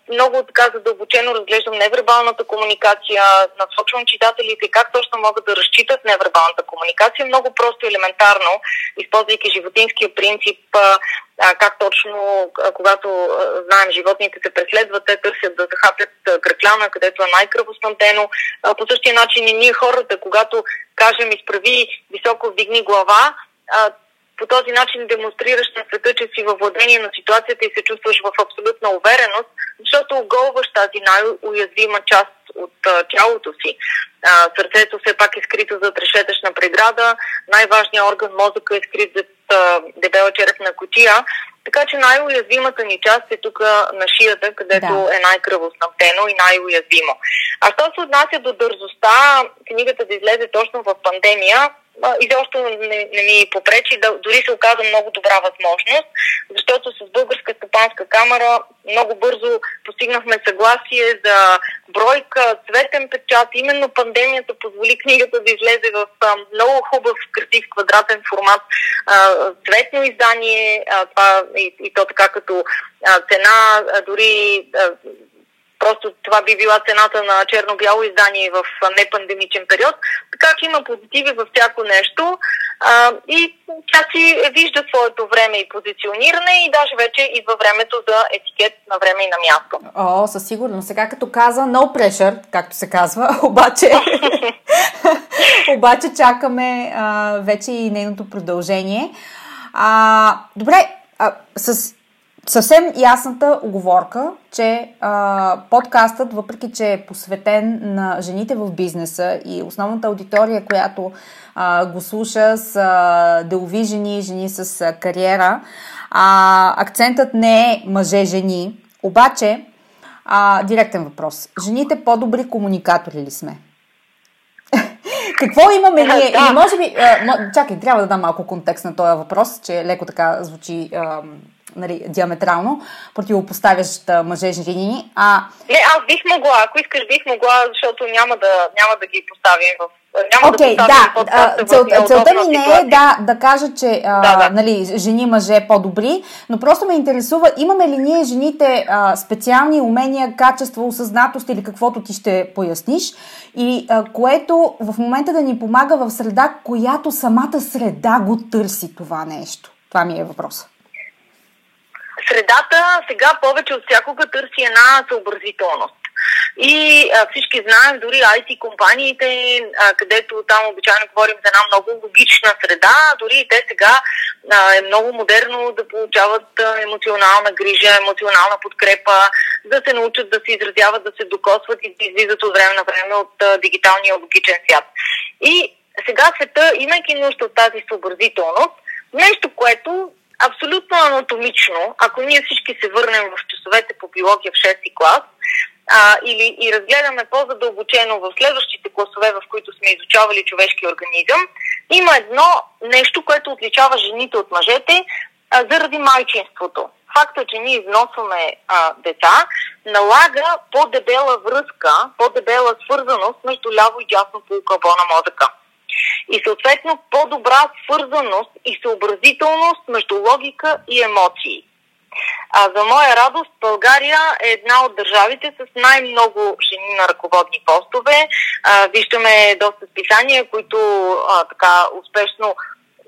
S2: Много така задълбочено разглеждам невербалната комуникация, насочвам читателите как точно могат да разчитат невербалната комуникация. Много просто елементарно, използвайки животинския принцип, как точно, когато знаем животните се преследват, те търсят да захапят кръкляна, където е най-кръвоснантено. По същия начин и ние хората, когато кажем изправи високо вдигни глава, по този начин демонстрираш на света, че си във владение на ситуацията и се чувстваш в абсолютна увереност, защото оголваш тази най-уязвима част от а, тялото си. А, сърцето все пак е скрито зад решетъчна преграда, най-важният орган мозъка е скрит зад а, дебела черепна котия, така че най-уязвимата ни част е тук на шията, където да. е най-кръвоснабдено и най-уязвимо. А що се отнася до дързостта, книгата да излезе точно в пандемия, изобщо не, не ми попречи, да, дори се оказа много добра възможност, защото с Българска стопанска камера много бързо постигнахме съгласие за бройка, цветен печат. Именно пандемията позволи книгата да излезе в а, много хубав красив квадратен формат, а, цветно издание, а, това, и, и то така като а, цена, а, дори а, Просто това би била цената на черно-бяло издание в непандемичен период. Така че има позитиви във всяко нещо а, и тя си вижда своето време и позициониране и даже вече идва времето за етикет на време и на място.
S1: О, със сигурност. Сега като каза no pressure, както се казва, обаче, обаче чакаме а, вече и нейното продължение. А, добре, а, с съвсем ясната оговорка, че а, подкастът, въпреки че е посветен на жените в бизнеса и основната аудитория, която а, го слуша с а, делови жени, жени с а, кариера, а, акцентът не е мъже-жени, обаче а, директен въпрос. Жените по-добри комуникатори ли сме? Какво имаме ние? да. Или може би... А, чакай, трябва да дам малко контекст на този въпрос, че леко така звучи... А, нали, диаметрално противопоставящ мъже жени.
S2: А... Не, аз бих могла, ако искаш бих могла, защото няма да, няма да ги поставим в няма
S1: okay, да, да цел, целта ми не е да, да кажа, че а, да, да. Нали, жени мъже по-добри, но просто ме интересува, имаме ли ние жените а, специални умения, качества, осъзнатост или каквото ти ще поясниш, и а, което в момента да ни помага в среда, която самата среда го търси това нещо. Това ми е въпросът
S2: средата сега повече от всякога търси една съобразителност. И а, всички знаем, дори IT компаниите, а, където там обичайно говорим за една много логична среда, дори и те сега а, е много модерно да получават а, емоционална грижа, емоционална подкрепа, да се научат да се изразяват, да се докосват и да излизат от време на време от а, дигиталния логичен свят. И сега света, имайки нужда от тази съобразителност, нещо, което абсолютно анатомично, ако ние всички се върнем в часовете по биология в 6 клас, а, или и разгледаме по-задълбочено в следващите класове, в които сме изучавали човешки организъм, има едно нещо, което отличава жените от мъжете а, заради майчинството. Факта, че ние износваме а, деца, налага по-дебела връзка, по-дебела свързаност между ляво и дясно полукълбо на мозъка и съответно по-добра свързаност и съобразителност между логика и емоции. А за моя радост, България е една от държавите с най-много жени на ръководни постове. А, виждаме доста списания, които а, така успешно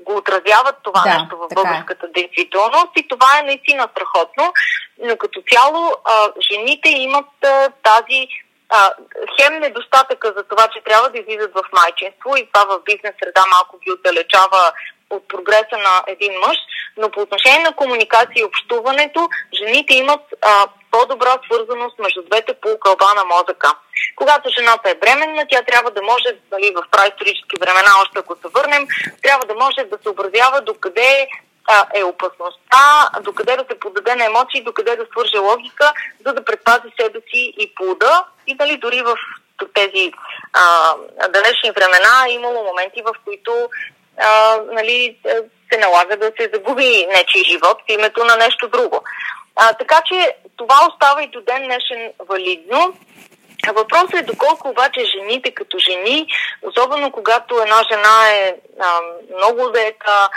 S2: го отразяват това да, нещо в е. българската е. действителност и това е наистина страхотно. Но като цяло а, жените имат а, тази а, хем недостатъка за това, че трябва да излизат в майчинство и това в бизнес среда малко ги отдалечава от прогреса на един мъж, но по отношение на комуникация и общуването, жените имат а, по-добра свързаност между двете полукълба на мозъка. Когато жената е бременна, тя трябва да може, нали, в праисторически времена, още ако се върнем, трябва да може да се образява докъде а, е опасността, докъде да се подаде на емоции, докъде да свърже логика, за да предпази себе си и плода. И дали дори в тези а, далечни времена е имало моменти, в които а, нали, се налага да се загуби нечи живот в името на нещо друго. А, така че това остава и до ден днешен валидно. Въпросът е доколко обаче жените като жени, особено когато една жена е а, много заета,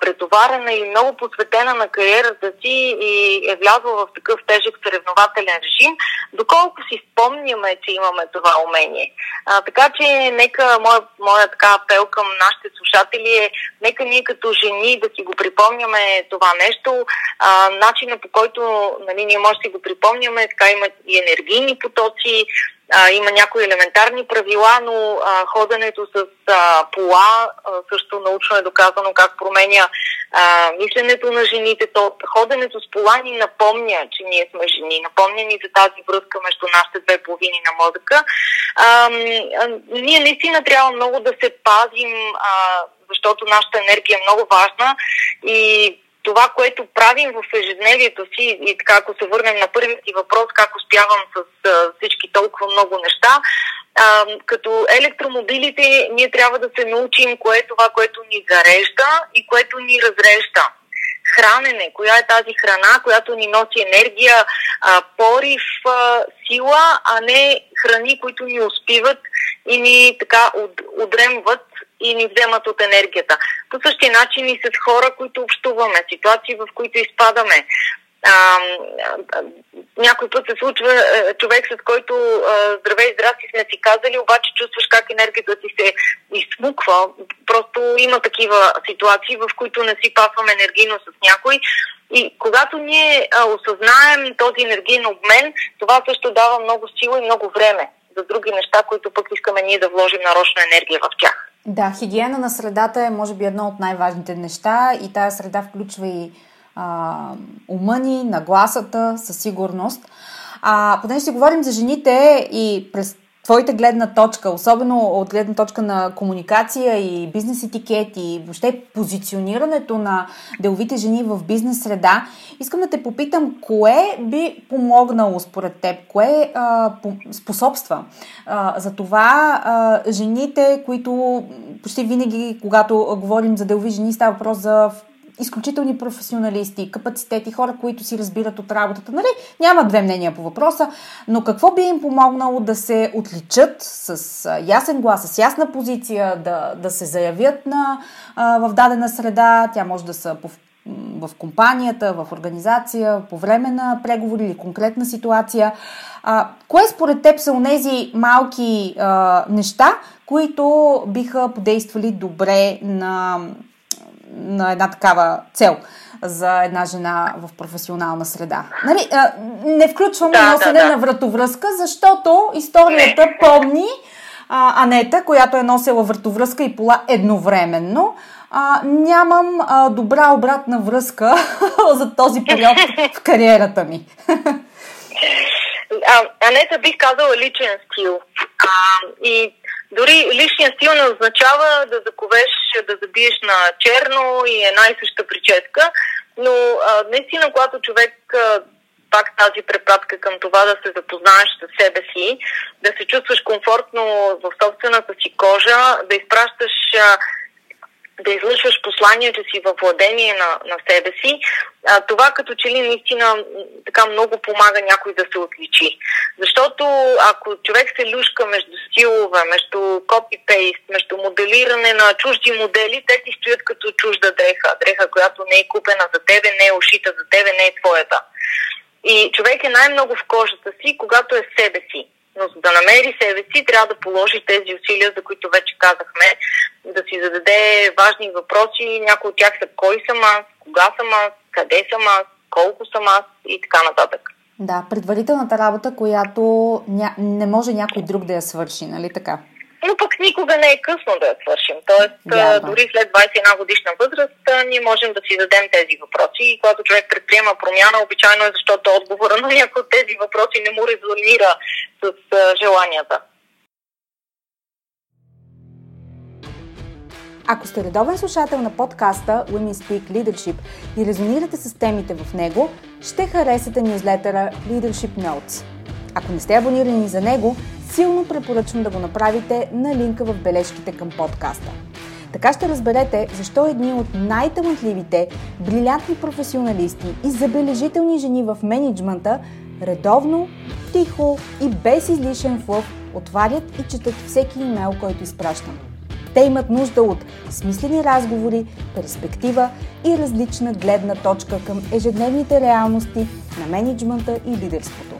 S2: претоварена и много посветена на кариерата си и е влязла в такъв тежък съревнователен режим, доколко си спомняме, че имаме това умение. А, така че нека моя, моя така апел към нашите слушатели е, нека ние като жени да си го припомняме това нещо, а, начина по който нали, ние може да си го припомняме, така има и енергийни потоци, а, има някои елементарни правила, но а, ходенето с а, пола а, също научно е доказано как променя а, мисленето на жените. То, ходенето с пола ни напомня, че ние сме жени, напомня ни за тази връзка между нашите две половини на мозъка. А, а, ние наистина трябва много да се пазим, а, защото нашата енергия е много важна и това, което правим в ежедневието си и така, ако се върнем на първият ти въпрос, как успявам с а, всички толкова много неща, а, като електромобилите ние трябва да се научим кое е това, което ни зарежда и което ни разрежда. Хранене, коя е тази храна, която ни носи енергия, а, порив, а, сила, а не храни, които ни успиват и ни така удремват и ни вземат от енергията. По същия начин и с хора, които общуваме, ситуации, в които изпадаме. А, някой път се случва а, човек, с който а, здраве и здрасти сме си казали, обаче чувстваш как енергията ти се изсмуква. Просто има такива ситуации, в които не си пасваме енергийно с някой. И когато ние а, осъзнаем този енергиен обмен, това също дава много сила и много време за други неща, които пък искаме ние да вложим нарочна енергия в тях.
S1: Да, хигиена на средата е може би едно от най-важните неща и тая среда включва и а, ума ни, нагласата, със сигурност. А, понеже си говорим за жените и през твоята гледна точка, особено от гледна точка на комуникация и бизнес етикет и въобще позиционирането на деловите жени в бизнес среда, искам да те попитам, кое би помогнало според теб, кое а, способства а, за това а, жените, които почти винаги, когато говорим за делови жени, става въпрос за изключителни професионалисти, капацитети, хора, които си разбират от работата. Нали? Няма две мнения по въпроса, но какво би им помогнало да се отличат с ясен глас, с ясна позиция, да, да се заявят на, а, в дадена среда. Тя може да са по, в компанията, в организация, по време на преговори или конкретна ситуация. А, кое според теб са онези малки а, неща, които биха подействали добре на на една такава цел за една жена в професионална среда. Нали, а, не включваме да, носене да, да. на вратовръзка, защото историята не. помни а, Анета, която е носила вратовръзка и пола едновременно. А, нямам а, добра обратна връзка за този период в кариерата ми.
S2: а, Анета бих казала личен стил. А, и дори личният стил не означава да заковеш, да забиеш на черно и една и съща прическа, но а, наистина, когато човек а, пак тази препратка към това да се запознаеш с себе си, да се чувстваш комфортно в собствената си кожа, да изпращаш а, да излъчваш посланието си във владение на, на себе си, а, това като че ли наистина така много помага някой да се отличи. Защото ако човек се люшка между стилове, между копи-пейст, между моделиране на чужди модели, те ти стоят като чужда дреха. Дреха, която не е купена за тебе, не е ушита за тебе, не е твоята. И човек е най-много в кожата си, когато е себе си. Но за да намери себе си, трябва да положи тези усилия, за които вече казахме, да си зададе важни въпроси. Някои от тях са кой съм аз, кога съм аз, къде съм аз, колко съм аз и така нататък.
S1: Да, предварителната работа, която ня... не може някой друг да я свърши, нали така?
S2: Но пък никога не е късно да я свършим. Тоест, Вярно. дори след 21 годишна възраст, ние можем да си дадем тези въпроси и когато човек предприема промяна, обичайно е защото отговора на някои от тези въпроси не му резонира с желанията.
S1: Ако сте редовен слушател на подкаста Women Speak Leadership и резонирате с темите в него, ще харесате нюзлетъра Leadership Notes. Ако не сте абонирани за него, силно препоръчвам да го направите на линка в бележките към подкаста. Така ще разберете защо едни от най-талантливите, брилянтни професионалисти и забележителни жени в менеджмента редовно, тихо и без излишен флъв отварят и четат всеки имейл, който изпращам. Те имат нужда от смислени разговори, перспектива и различна гледна точка към ежедневните реалности на менеджмента и лидерството.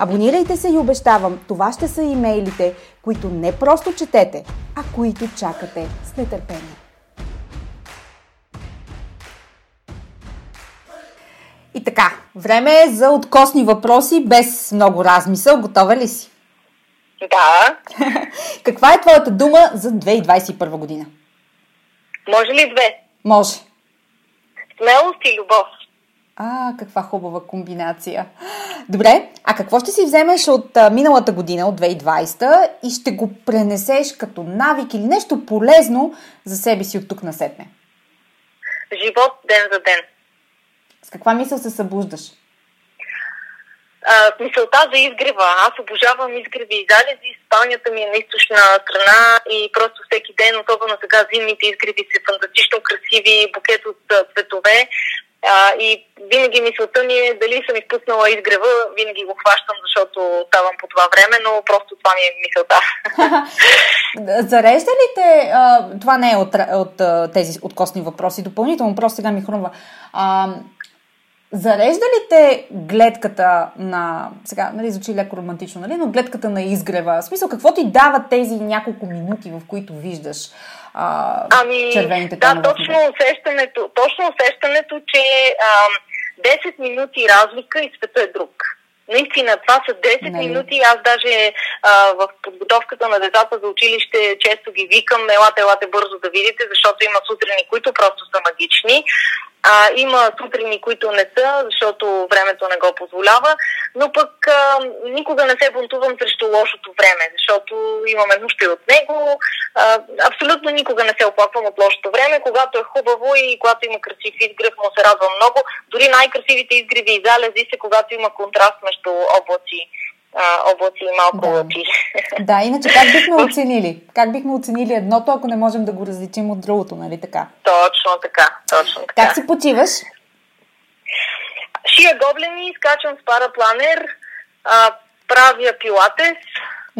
S1: Абонирайте се и обещавам, това ще са имейлите, които не просто четете, а които чакате с нетърпение. И така, време е за откосни въпроси без много размисъл. Готова ли си?
S2: Да.
S1: Каква е твоята дума за 2021 година?
S2: Може ли две?
S1: Може.
S2: Смелост и любов.
S1: А, каква хубава комбинация. Добре, а какво ще си вземеш от а, миналата година, от 2020 и ще го пренесеш като навик или нещо полезно за себе си от тук насетне?
S2: Живот ден за ден.
S1: С каква мисъл се събуждаш?
S2: А, мисълта за изгрева. Аз обожавам изгреви и залези. Спалнята ми е на източна страна и просто всеки ден, особено сега зимните изгреви са фантастично красиви, букет от цветове. А, и винаги мисълта ми е дали съм изпуснала изгрева, винаги го хващам, защото ставам по това време, но просто това ми е мисълта.
S1: Зарежда ли те, а, това не е от, от тези откосни въпроси, допълнително, просто сега ми хрумва. А, Зарежда ли те гледката на... Сега, нали, звучи леко романтично, нали? Но гледката на изгрева. В смисъл, какво ти дават тези няколко минути, в които виждаш а, ами, червените
S2: Да, точно усещането, точно усещането, че а, 10 минути разлика и света е друг. Наистина, това са 10 не. Нали? минути. Аз даже а, в подготовката на децата за училище често ги викам, елате, елате бързо да видите, защото има сутрини, които просто са магични. А, има сутрини, които не са, защото времето не го позволява, но пък а, никога не се бунтувам срещу лошото време, защото имаме нужда от него. А, абсолютно никога не се оплаквам от лошото време. Когато е хубаво и когато има красив изгрев, му се радвам много. Дори най-красивите изгреви и залези се, когато има контраст между облаци а, облаци и малко да. лъчи.
S1: Да, иначе как бихме оценили? Как бихме оценили едното, ако не можем да го различим от другото, нали така?
S2: Точно така, точно така.
S1: Как си почиваш?
S2: Шия гоблени, скачам с парапланер, а, правя пилатес,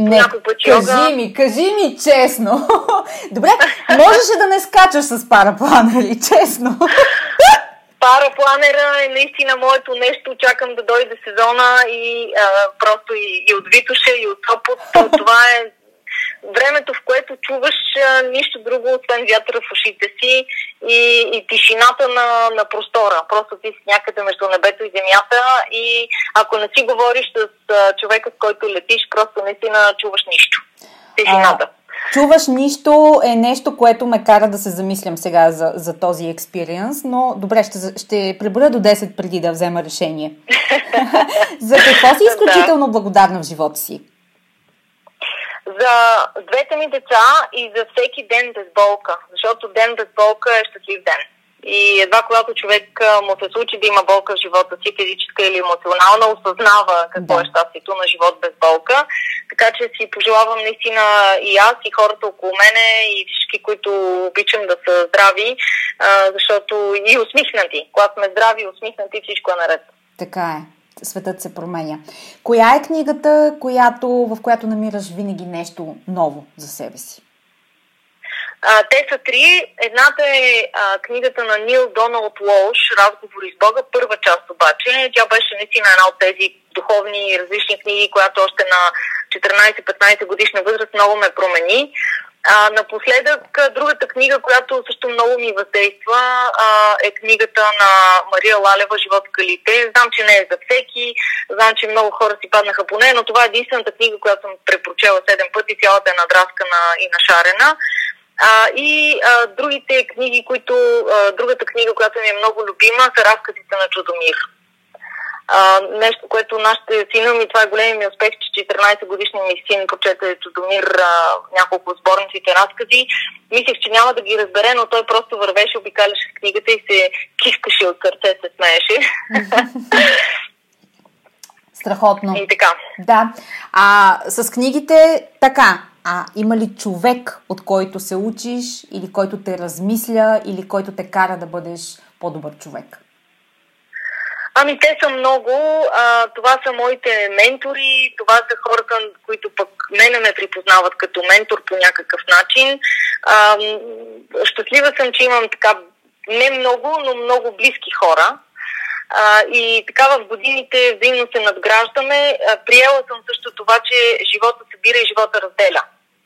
S1: не, кажи ми, кажи ми честно. Добре, можеше да не скачаш с парапланери, честно.
S2: Парапланера е наистина моето нещо. Чакам да дойде сезона и а, просто и, и от Витоша, и от Сопот. Това е времето, в което чуваш а, нищо друго, освен вятъра в ушите си и, и тишината на, на простора. Просто ти си някъде между небето и земята и ако не си говориш с а, човека, с който летиш, просто наистина чуваш нищо. Тишината. А,
S1: Чуваш нищо е нещо, което ме кара да се замислям сега за, за този експириенс, но добре, ще, ще преброя до 10 преди да взема решение. за какво си изключително благодарна в живота си?
S2: За двете ми деца и за всеки ден без болка, защото ден без болка е щастлив ден. И едва когато човек му се случи да има болка в живота си, физическа или емоционална, осъзнава какво да. е щастието на живот без болка. Така че си пожелавам наистина и аз, и хората около мене, и всички, които обичам да са здрави, защото и усмихнати. Когато сме здрави и усмихнати, всичко е наред.
S1: Така е светът се променя. Коя е книгата, която, в която намираш винаги нещо ново за себе си?
S2: А, те са три. Едната е а, книгата на Нил Доналд Лоуш, Разговори с Бога, първа част обаче. Тя беше наистина една от тези духовни различни книги, която още на 14-15 годишна възраст много ме промени. А, напоследък, другата книга, която също много ми въздейства, а, е книгата на Мария Лалева «Живот в калите». Знам, че не е за всеки, знам, че много хора си паднаха по нея, но това е единствената книга, която съм препрочела седем пъти, цялата е надраскана и нашарена. А, и а, другите книги, които, а, другата книга, която ми е много любима, са разказите на Чудомир. А, нещо, което нашите сина ми, това е големи ми успех, че 14 годишният ми син прочете Чудомир а, няколко сборниците разкази. Мислех, че няма да ги разбере, но той просто вървеше, обикаляше с книгата и се кискаше от сърце, се смееше.
S1: Страхотно.
S2: И така.
S1: Да. А с книгите така. А има ли човек, от който се учиш, или който те размисля, или който те кара да бъдеш по-добър човек?
S2: Ами те са много. А, това са моите ментори, това са хората, които пък мене ме припознават като ментор по някакъв начин. А, щастлива съм, че имам така не много, но много близки хора. А, и така в годините взаимно се надграждаме. А, приела съм също това, че живота събира и живота разделя.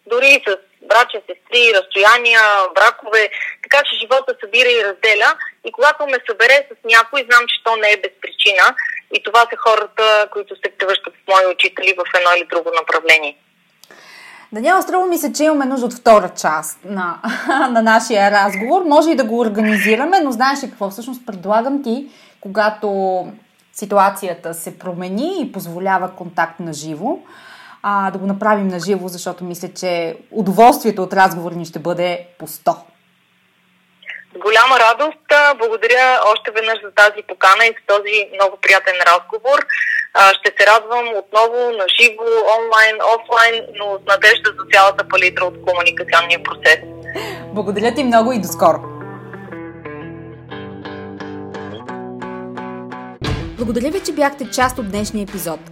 S2: Дори с братя, сестри, разстояния, бракове, така че живота събира и разделя. И когато ме събере с някой, знам, че то не е без причина. И това са хората, които се превръщат в мои учители в едно или друго направление.
S1: Даниела, струва ми се, че имаме нужда от втора част на, на нашия разговор. Може и да го организираме, но знаеш ли какво? Всъщност предлагам ти, когато ситуацията се промени и позволява контакт на живо, а, да го направим на живо, защото мисля, че удоволствието от разговора ни ще бъде по 100.
S2: С голяма радост. Благодаря още веднъж за тази покана и за този много приятен разговор. Ще се радвам отново на живо, онлайн, офлайн, но с надежда за цялата палитра от комуникационния процес.
S1: Благодаря ти много и до скоро! Благодаря ви, че бяхте част от днешния епизод.